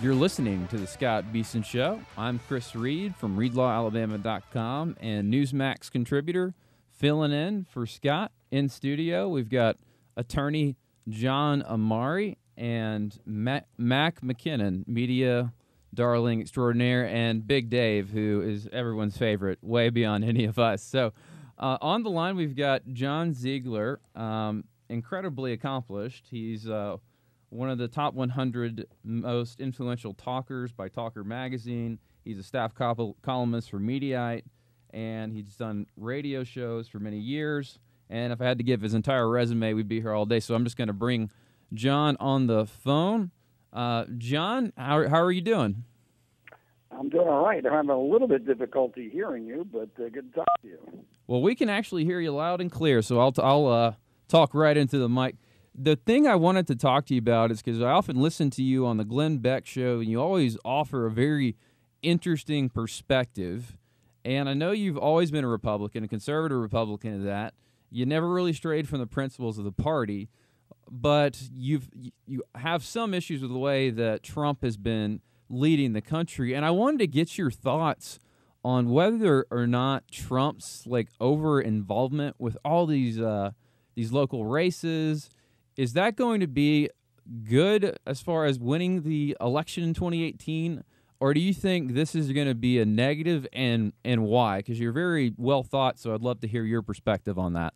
You're listening to the Scott Beason Show. I'm Chris Reed from ReedLawAlabama.com and Newsmax contributor filling in for Scott in studio. We've got attorney John Amari and Mac, McKinnon, media darling extraordinaire, and Big Dave, who is everyone's favorite, way beyond any of us. So, uh, on the line, we've got John Ziegler, um, incredibly accomplished. He's uh, one of the top 100 most influential talkers by Talker Magazine. He's a staff col- columnist for Mediaite, and he's done radio shows for many years. And if I had to give his entire resume, we'd be here all day. So I'm just going to bring John on the phone. Uh, John, how, how are you doing? I'm doing all right. I'm having a little bit difficulty hearing you, but uh, good to talk to you. Well, we can actually hear you loud and clear, so I'll, t- I'll uh, talk right into the mic. The thing I wanted to talk to you about is because I often listen to you on the Glenn Beck show, and you always offer a very interesting perspective. And I know you've always been a Republican, a conservative Republican of that. You never really strayed from the principles of the party but you've you have some issues with the way that Trump has been leading the country, and I wanted to get your thoughts on whether or not Trump's like over involvement with all these uh, these local races is that going to be good as far as winning the election in 2018 or do you think this is going to be a negative and and why because you're very well thought so i'd love to hear your perspective on that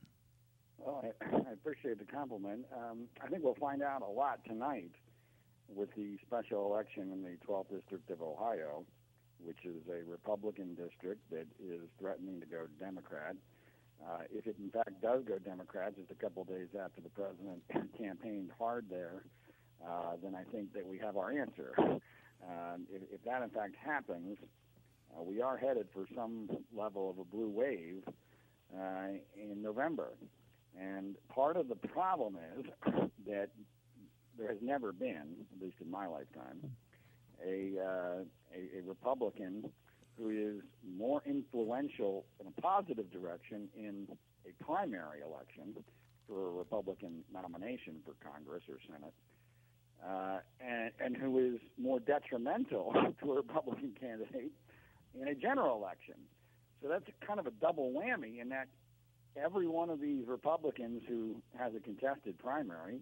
well, I, I appreciate the compliment. Um, I think we'll find out a lot tonight with the special election in the 12th District of Ohio, which is a Republican district that is threatening to go Democrat. Uh, if it in fact does go Democrat, just a couple of days after the president campaigned hard there, uh, then I think that we have our answer. Um, if, if, that in fact happens, uh, we are headed for some level of a blue wave uh, in November. And part of the problem is that there has never been, at least in my lifetime, a, uh, a, a Republican who is more influential in a positive direction in a primary election for a Republican nomination for Congress or Senate, uh, and, and who is more detrimental to a Republican candidate in a general election. So that's kind of a double whammy in that every one of these Republicans who has a contested primary,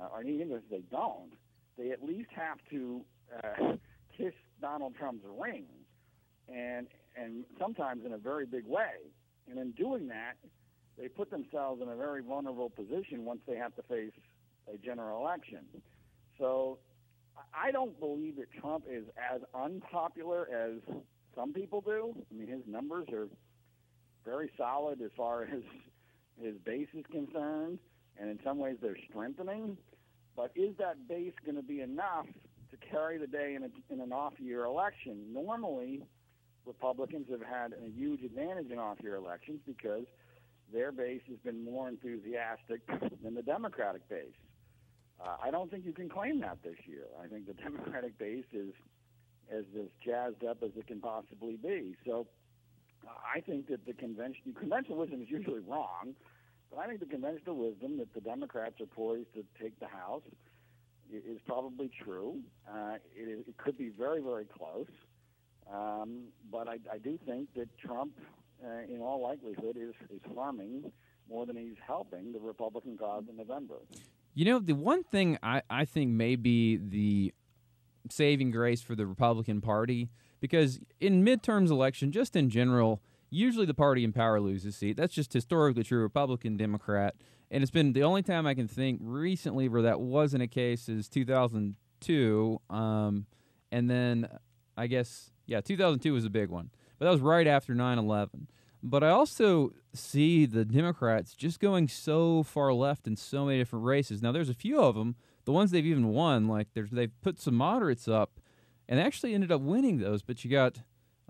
uh, or even if they don't, they at least have to uh, kiss Donald Trump's ring, and and sometimes in a very big way. And in doing that, they put themselves in a very vulnerable position once they have to face a general election. So I don't believe that Trump is as unpopular as some people do. I mean, his numbers are very solid as far as his base is concerned, and in some ways they're strengthening. But is that base going to be enough to carry the day in, a, in an off-year election? Normally, Republicans have had a huge advantage in off-year elections because their base has been more enthusiastic than the Democratic base. Uh, I don't think you can claim that this year. I think the Democratic base is as as jazzed up as it can possibly be. So I think that the convention conventional wisdom is usually wrong, but I think the conventional wisdom that the Democrats are poised to take the House is probably true. Uh, it, it could be very very close, um, but I, I do think that Trump, uh, in all likelihood, is is harming more than he's helping the Republican cause in November. You know, the one thing I, I think may be the saving grace for the Republican Party because in midterms election, just in general, usually the party in power loses seat. That's just historically true, Republican, Democrat. And it's been the only time I can think recently where that wasn't a case is 2002. Um, and then I guess, yeah, 2002 was a big one. But that was right after 9 11. But I also see the Democrats just going so far left in so many different races. Now, there's a few of them, the ones they've even won, like they've put some moderates up and actually ended up winning those. But you got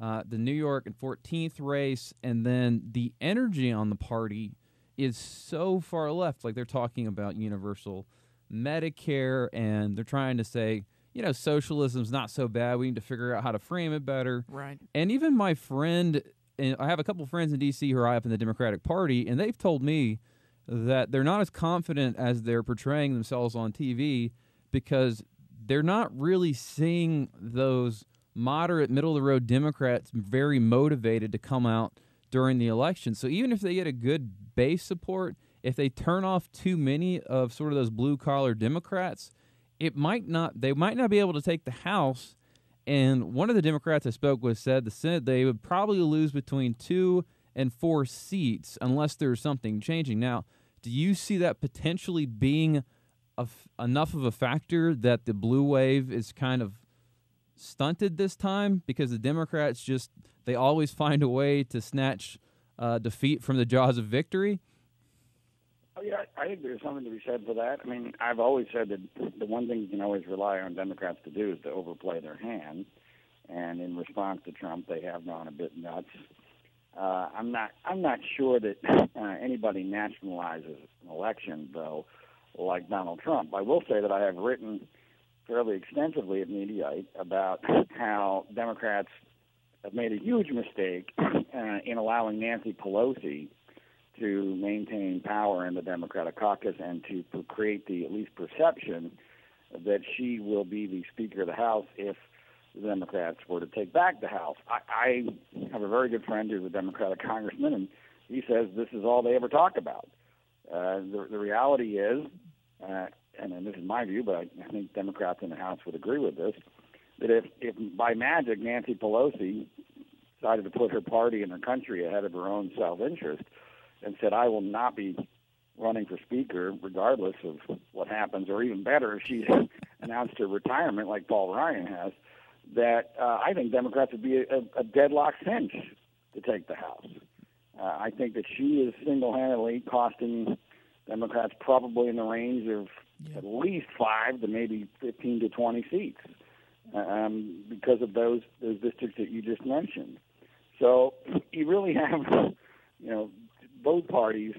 uh, the New York and 14th race, and then the energy on the party is so far left. Like they're talking about universal Medicare, and they're trying to say, you know, socialism's not so bad. We need to figure out how to frame it better. Right. And even my friend, and I have a couple friends in D.C. who are high up in the Democratic Party, and they've told me that they're not as confident as they're portraying themselves on TV because they're not really seeing those moderate, middle of the road Democrats very motivated to come out during the election. So even if they get a good base support, if they turn off too many of sort of those blue collar Democrats, it might not they might not be able to take the House. And one of the Democrats I spoke with said the Senate they would probably lose between two and four seats unless there's something changing. Now, do you see that potentially being enough of a factor that the blue wave is kind of stunted this time because the Democrats just they always find a way to snatch uh, defeat from the jaws of victory? Oh, yeah, I think there's something to be said for that. I mean, I've always said that the one thing you can always rely on Democrats to do is to overplay their hand. And in response to Trump, they have gone a bit nuts. Uh, I'm not. I'm not sure that uh, anybody nationalizes an election, though, like Donald Trump. I will say that I have written fairly extensively at Mediaite about how Democrats have made a huge mistake uh, in allowing Nancy Pelosi to maintain power in the Democratic caucus and to create the at least perception that she will be the Speaker of the House if the Democrats were to take back the House. I, I have a very good friend who's a Democratic congressman, and he says this is all they ever talk about. Uh, the, the reality is, uh, and, and this is my view, but I, I think Democrats in the House would agree with this, that if, if by magic Nancy Pelosi decided to put her party and her country ahead of her own self-interest and said, I will not be running for speaker regardless of what happens, or even better, if she announced her retirement like Paul Ryan has, that uh, I think Democrats would be a, a deadlock cinch to take the House. Uh, I think that she is single-handedly costing Democrats probably in the range of yeah. at least five to maybe 15 to 20 seats um, because of those those districts that you just mentioned. So you really have, you know, both parties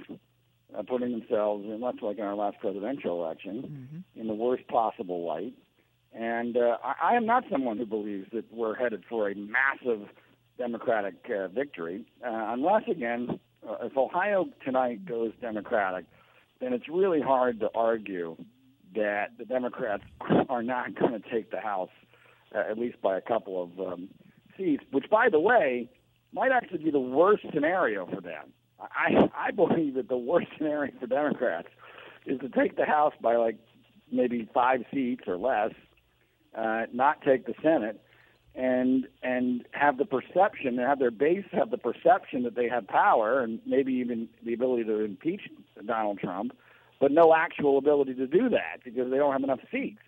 uh, putting themselves, in, much like in our last presidential election, mm-hmm. in the worst possible light. And uh, I, I am not someone who believes that we're headed for a massive Democratic uh, victory, uh, unless again, uh, if Ohio tonight goes Democratic, then it's really hard to argue that the Democrats are not going to take the House, uh, at least by a couple of um, seats. Which, by the way, might actually be the worst scenario for them. I I believe that the worst scenario for Democrats is to take the House by like maybe five seats or less, uh, not take the Senate, and and have the perception, and have their base have the perception that they have power and maybe even the ability to impeach Donald Trump, but no actual ability to do that because they don't have enough seats.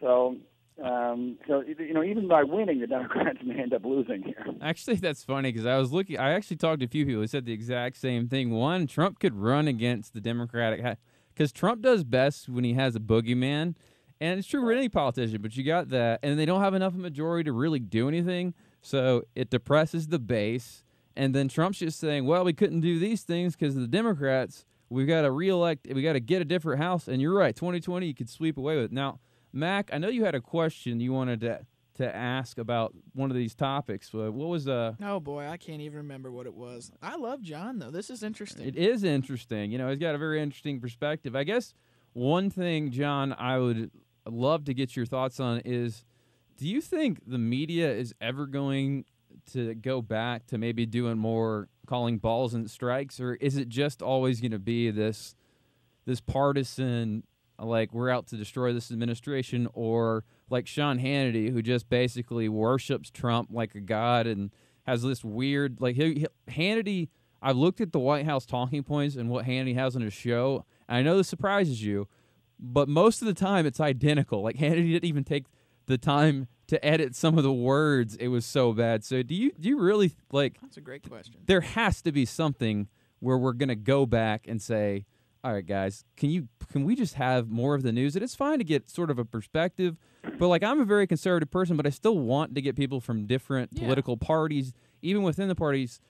So um, so you know, even by winning, the Democrats may end up losing here. Actually, that's funny because I was looking. I actually talked to a few people who said the exact same thing. One, Trump could run against the Democratic because Trump does best when he has a boogeyman, and it's true for any politician. But you got that, and they don't have enough a majority to really do anything, so it depresses the base. And then Trump's just saying, "Well, we couldn't do these things because the Democrats. We've got to reelect. We got to get a different House." And you're right, 2020, you could sweep away with it now. Mac, I know you had a question you wanted to to ask about one of these topics. What was uh? Oh boy, I can't even remember what it was. I love John though. This is interesting. It is interesting. You know, he's got a very interesting perspective. I guess one thing, John, I would love to get your thoughts on is: Do you think the media is ever going to go back to maybe doing more calling balls and strikes, or is it just always going to be this this partisan like we're out to destroy this administration, or like Sean Hannity, who just basically worships Trump like a god and has this weird like he, he, Hannity. I've looked at the White House talking points and what Hannity has on his show. And I know this surprises you, but most of the time it's identical. Like Hannity didn't even take the time to edit some of the words. It was so bad. So do you do you really like? That's a great question. There has to be something where we're gonna go back and say all right, guys, can you can we just have more of the news? And it's fine to get sort of a perspective, but like I'm a very conservative person, but I still want to get people from different yeah. political parties, even within the parties,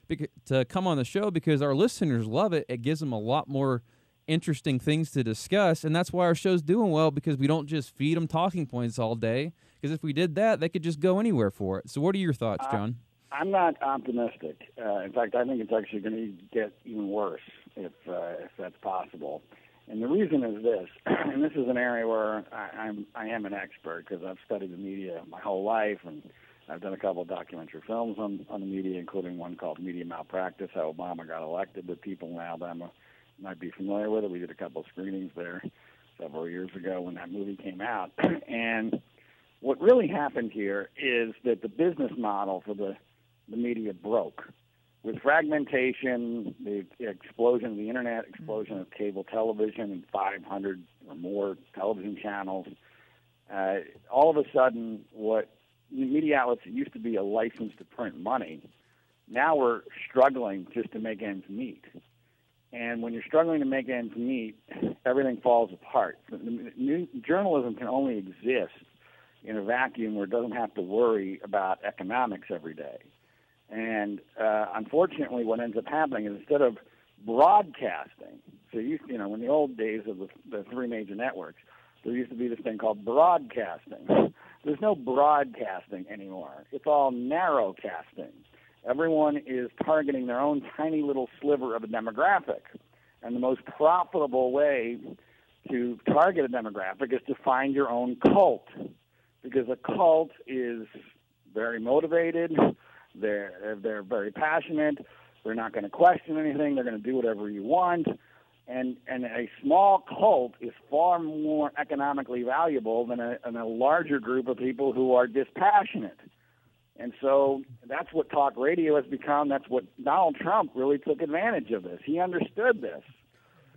to come on the show because our listeners love it. It gives them a lot more interesting things to discuss, and that's why our show's doing well because we don't just feed them talking points all day. Because if we did that, they could just go anywhere for it. So, what are your thoughts, John? I'm not optimistic. Uh, in fact, I think it's actually going to get even worse if uh, if that's possible. And the reason is this, and this is an area where I, I'm I am an expert because I've studied the media my whole life, and I've done a couple of documentary films on on the media, including one called Media Malpractice: How Obama Got Elected. That people in Alabama might be familiar with it. We did a couple of screenings there several years ago when that movie came out, and what really happened here is that the business model for the the media broke with fragmentation, the explosion of the internet, explosion of cable television, and 500 or more television channels, uh, all of a sudden, what media outlets used to be a license to print money, now we're struggling just to make ends meet. And when you're struggling to make ends meet, everything falls apart. New, journalism can only exist in a vacuum where it doesn't have to worry about economics every day. And uh, unfortunately, what ends up happening is instead of broadcasting, so you you know, in the old days of the, the three major networks, there used to be this thing called broadcasting. There's no broadcasting anymore. It's all narrowcasting. Everyone is targeting their own tiny little sliver of a demographic. And the most profitable way to target a demographic is to find your own cult. Because a cult is very motivated, they're they're very passionate. They're not going to question anything. They're going to do whatever you want. And and a small cult is far more economically valuable than a, than a larger group of people who are dispassionate. And so that's what talk radio has become. That's what Donald Trump really took advantage of this. He understood this.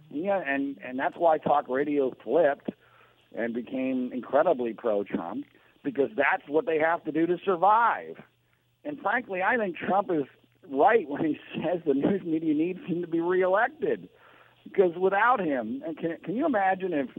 Yeah, and and that's why talk radio flipped and became incredibly pro-Trump because that's what they have to do to survive. And frankly, I think Trump is right when he says the news media needs him to be reelected. Because without him, and can, can you imagine if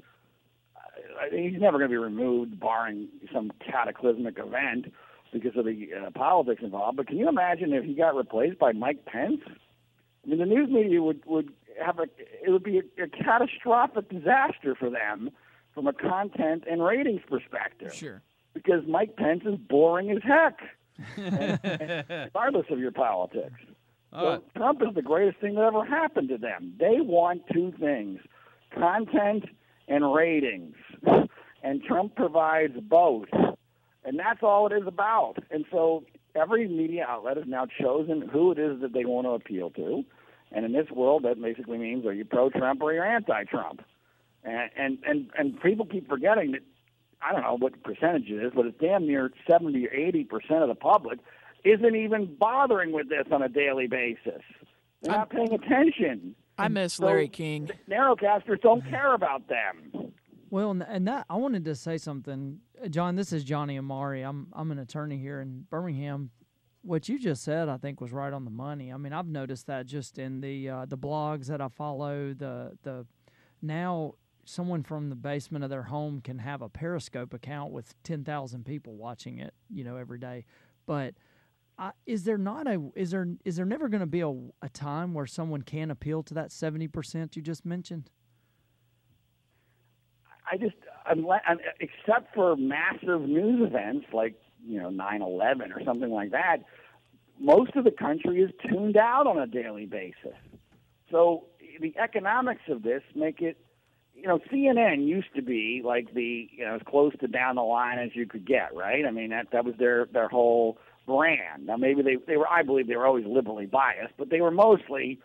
uh, he's never going to be removed, barring some cataclysmic event because of the uh, politics involved. But can you imagine if he got replaced by Mike Pence? I mean, the news media would would have a it would be a, a catastrophic disaster for them from a content and ratings perspective. Sure. Because Mike Pence is boring as heck regardless of your politics. So Trump is the greatest thing that ever happened to them. They want two things content and ratings. And Trump provides both. And that's all it is about. And so every media outlet has now chosen who it is that they want to appeal to. And in this world, that basically means are you pro Trump or you're anti Trump? And, and, and, and people keep forgetting that I don't know what the percentage it is, but it's damn near 70 or 80 percent of the public isn't even bothering with this on a daily basis. They're not paying attention. I miss So Larry King. Narrowcasters don't care about them. Well, and- and that I wanted to say something, Uh, John. This is Johnny Amari. I'm I'm an attorney here in Birmingham. What you just said, I think, was right on the money. I mean, I've noticed that just in the uh, the blogs that I follow. The the now someone from the basement of their home can have a Periscope account with ten thousand people watching it, you know, every day. But I, is there not a is there is there never going to be a, a time where someone can appeal to that seventy percent you just mentioned? I just, except for massive news events like you know 9/11 or something like that, most of the country is tuned out on a daily basis. So the economics of this make it, you know, CNN used to be like the you know as close to down the line as you could get, right? I mean that that was their their whole brand. Now maybe they they were I believe they were always liberally biased, but they were mostly,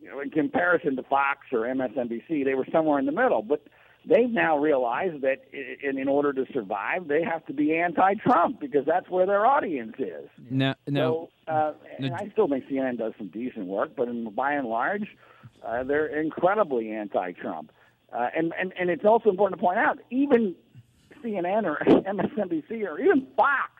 you know, in comparison to Fox or MSNBC, they were somewhere in the middle. But they've now realized that in, in order to survive, they have to be anti-Trump because that's where their audience is. Now, now, So, uh, and I still think CNN does some decent work, but in, by and large, uh, they're incredibly anti-Trump. Uh, and, and and it's also important to point out, even CNN or MSNBC or even Fox,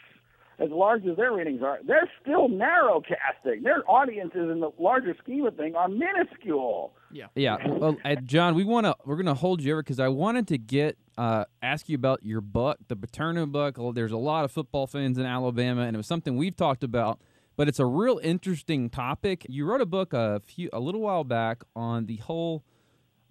as large as their ratings are, they're still narrowcasting. Their audiences in the larger scheme of things are minuscule. Yeah. Yeah, well, uh, John, we want to we're going to hold you over because I wanted to get uh, ask you about your book, the Paterno book. There's a lot of football fans in Alabama, and it was something we've talked about, but it's a real interesting topic. You wrote a book a few a little while back on the whole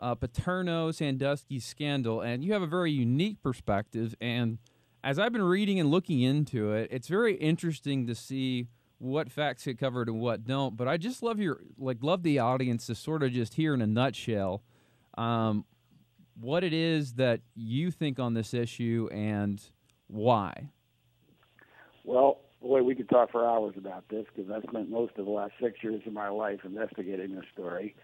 uh, Paterno Sandusky scandal, and you have a very unique perspective. And as I've been reading and looking into it, it's very interesting to see what facts get covered and what don't. But I just love your like love the audience to sort of just hear in a nutshell um, what it is that you think on this issue and why. Well, boy, we could talk for hours about this because I spent most of the last six years of my life investigating this story.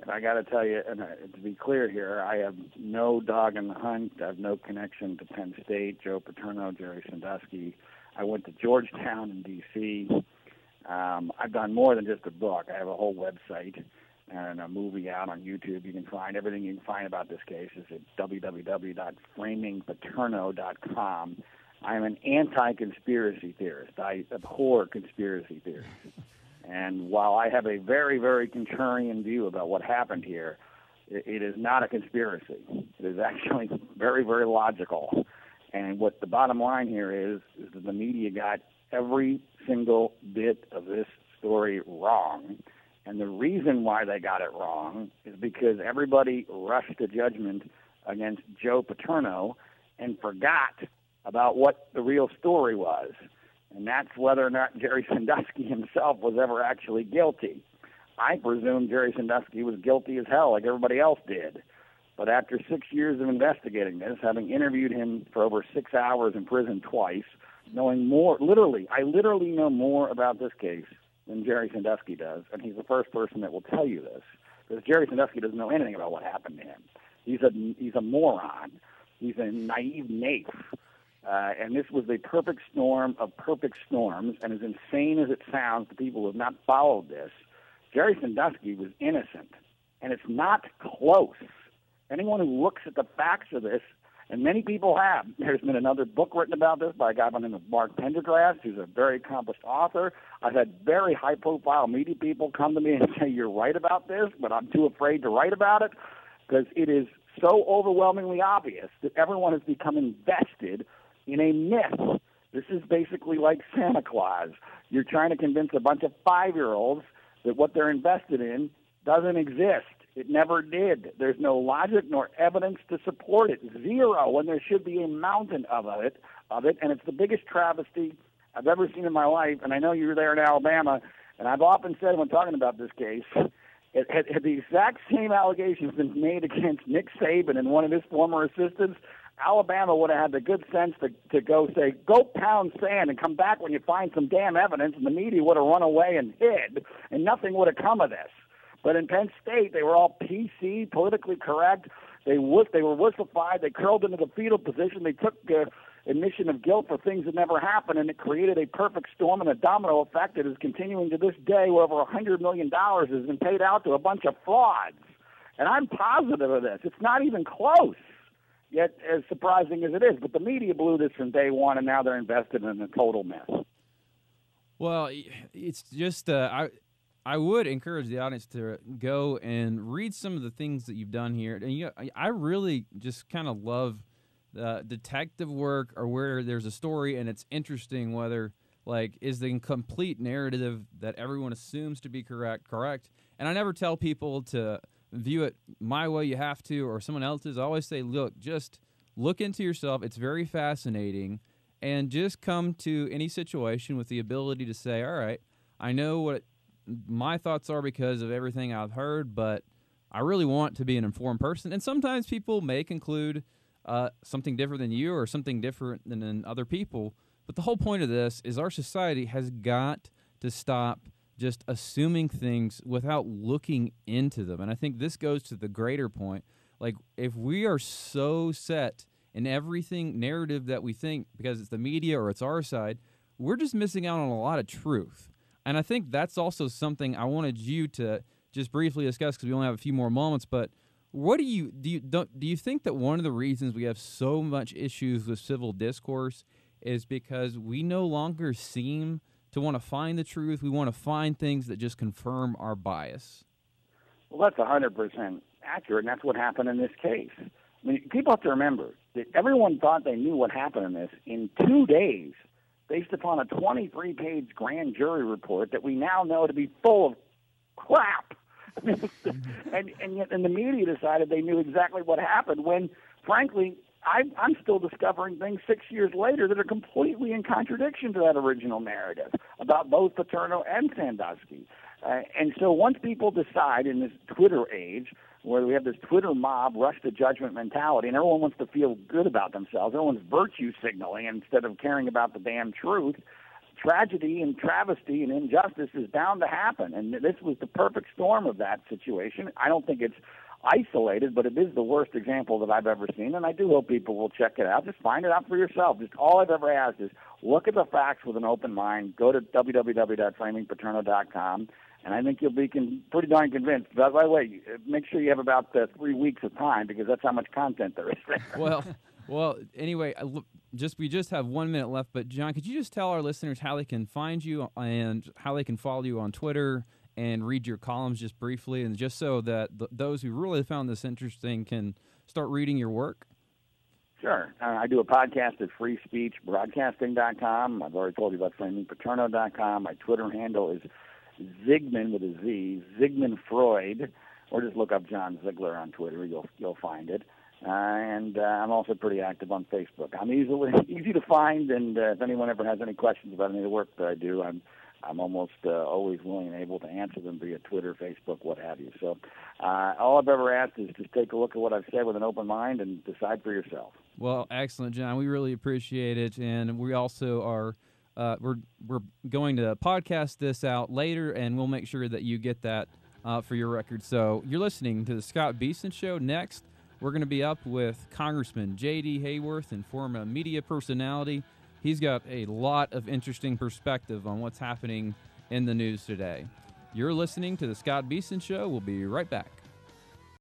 And I got to tell you, and uh, to be clear here, I have no dog in the hunt. I have no connection to Penn State, Joe Paterno, Jerry Sandusky. I went to Georgetown in D.C. Um, I've done more than just a book. I have a whole website and a movie out on YouTube. You can find everything you can find about this case is at www.framingpaterno.com. I'm an anti-conspiracy theorist. I abhor conspiracy theories. And while I have a very, very contrarian view about what happened here, it, is not a conspiracy. It is actually very, very logical. And what the bottom line here is, is that the media got every single bit of this story wrong. And the reason why they got it wrong is because everybody rushed to judgment against Joe Paterno and forgot about what the real story was and that's whether or not Jerry Sandusky himself was ever actually guilty. I presume Jerry Sandusky was guilty as hell, like everybody else did. But after six years of investigating this, having interviewed him for over six hours in prison twice, knowing more, literally, I literally know more about this case than Jerry Sandusky does, and he's the first person that will tell you this, because Jerry Sandusky doesn't know anything about what happened to him. He's a he's a moron. He's a naive naif uh, and this was the perfect storm of perfect storms. And as insane as it sounds to people who have not followed this, Jerry Sandusky was innocent. And it's not close. Anyone who looks at the facts of this, and many people have, there's been another book written about this by a guy by the name of Mark Pendergrast, who's a very accomplished author. I've had very high profile media people come to me and say, You're right about this, but I'm too afraid to write about it because it is so overwhelmingly obvious that everyone has become invested in a myth. This is basically like Santa Claus. You're trying to convince a bunch of five year olds that what they're invested in doesn't exist. It never did. There's no logic nor evidence to support it. Zero, when there should be a mountain of it, of it, and it's the biggest travesty I've ever seen in my life. And I know you were there in Alabama, and I've often said when talking about this case, had, had the exact same allegations been made against Nick Saban and one of his former assistants, Alabama would have had the good sense to, to go say, go pound sand and come back when you find some damn evidence, and the media would have run away and hid, and nothing would have come of this. But in Penn State, they were all PC, politically correct. They wuss, they were wussified. They curled into the fetal position. They took uh, admission of guilt for things that never happened, and it created a perfect storm and a domino effect that is continuing to this day, where over a hundred million dollars has been paid out to a bunch of frauds. And I'm positive of this. It's not even close yet as surprising as it is. But the media blew this from day one, and now they're invested in a total mess. Well, it's just uh, I. I would encourage the audience to go and read some of the things that you've done here. And you, I really just kind of love the detective work or where there's a story and it's interesting whether like is the complete narrative that everyone assumes to be correct correct. And I never tell people to view it my way you have to or someone else's. I always say, look, just look into yourself. It's very fascinating. And just come to any situation with the ability to say, all right, I know what my thoughts are because of everything I've heard, but I really want to be an informed person. And sometimes people may conclude uh, something different than you or something different than, than other people. But the whole point of this is our society has got to stop just assuming things without looking into them. And I think this goes to the greater point. Like, if we are so set in everything narrative that we think because it's the media or it's our side, we're just missing out on a lot of truth. And I think that's also something I wanted you to just briefly discuss because we only have a few more moments. But what do you do? You, do you think that one of the reasons we have so much issues with civil discourse is because we no longer seem to want to find the truth. We want to find things that just confirm our bias. Well, that's 100% accurate, and that's what happened in this case. I mean, people have to remember that everyone thought they knew what happened in this in two days, based upon a 23 page grand jury report that we now know to be full of crap. and, and yet, and the media decided they knew exactly what happened when, frankly, I, I'm still discovering things six years later that are completely in contradiction to that original narrative about both Paterno and Sandusky. Uh, and so once people decide in this Twitter age, where we have this Twitter mob rush to judgment mentality, and everyone wants to feel good about themselves, everyone's virtue signaling instead of caring about the damn truth. Tragedy and travesty and injustice is bound to happen, and this was the perfect storm of that situation. I don't think it's isolated, but it is the worst example that I've ever seen, and I do hope people will check it out. Just find it out for yourself. Just all I've ever asked is look at the facts with an open mind. Go to www.framingpaterno.com, and I think you'll be con- pretty darn convinced. By the way, make sure you have about uh, three weeks of time because that's how much content there is. well, well. Anyway, just we just have one minute left, but John, could you just tell our listeners how they can find you and how they can follow you on Twitter? And read your columns just briefly, and just so that th- those who really found this interesting can start reading your work? Sure. Uh, I do a podcast at freespeechbroadcasting.com. I've already told you about framingpaterno.com. My Twitter handle is Zigman with a Z, Zigman Freud, or just look up John Ziegler on Twitter. You'll you'll find it. Uh, and uh, I'm also pretty active on Facebook. I'm easily easy to find, and uh, if anyone ever has any questions about any of the work that I do, I'm I'm almost uh, always willing and able to answer them via Twitter, Facebook, what have you. So, uh, all I've ever asked is just take a look at what I've said with an open mind and decide for yourself. Well, excellent, John. We really appreciate it, and we also are. Uh, we're we're going to podcast this out later, and we'll make sure that you get that uh, for your record. So you're listening to the Scott Beason Show. Next, we're going to be up with Congressman J.D. Hayworth and former media personality he's got a lot of interesting perspective on what's happening in the news today. You're listening to the Scott Beason Show. We'll be right back.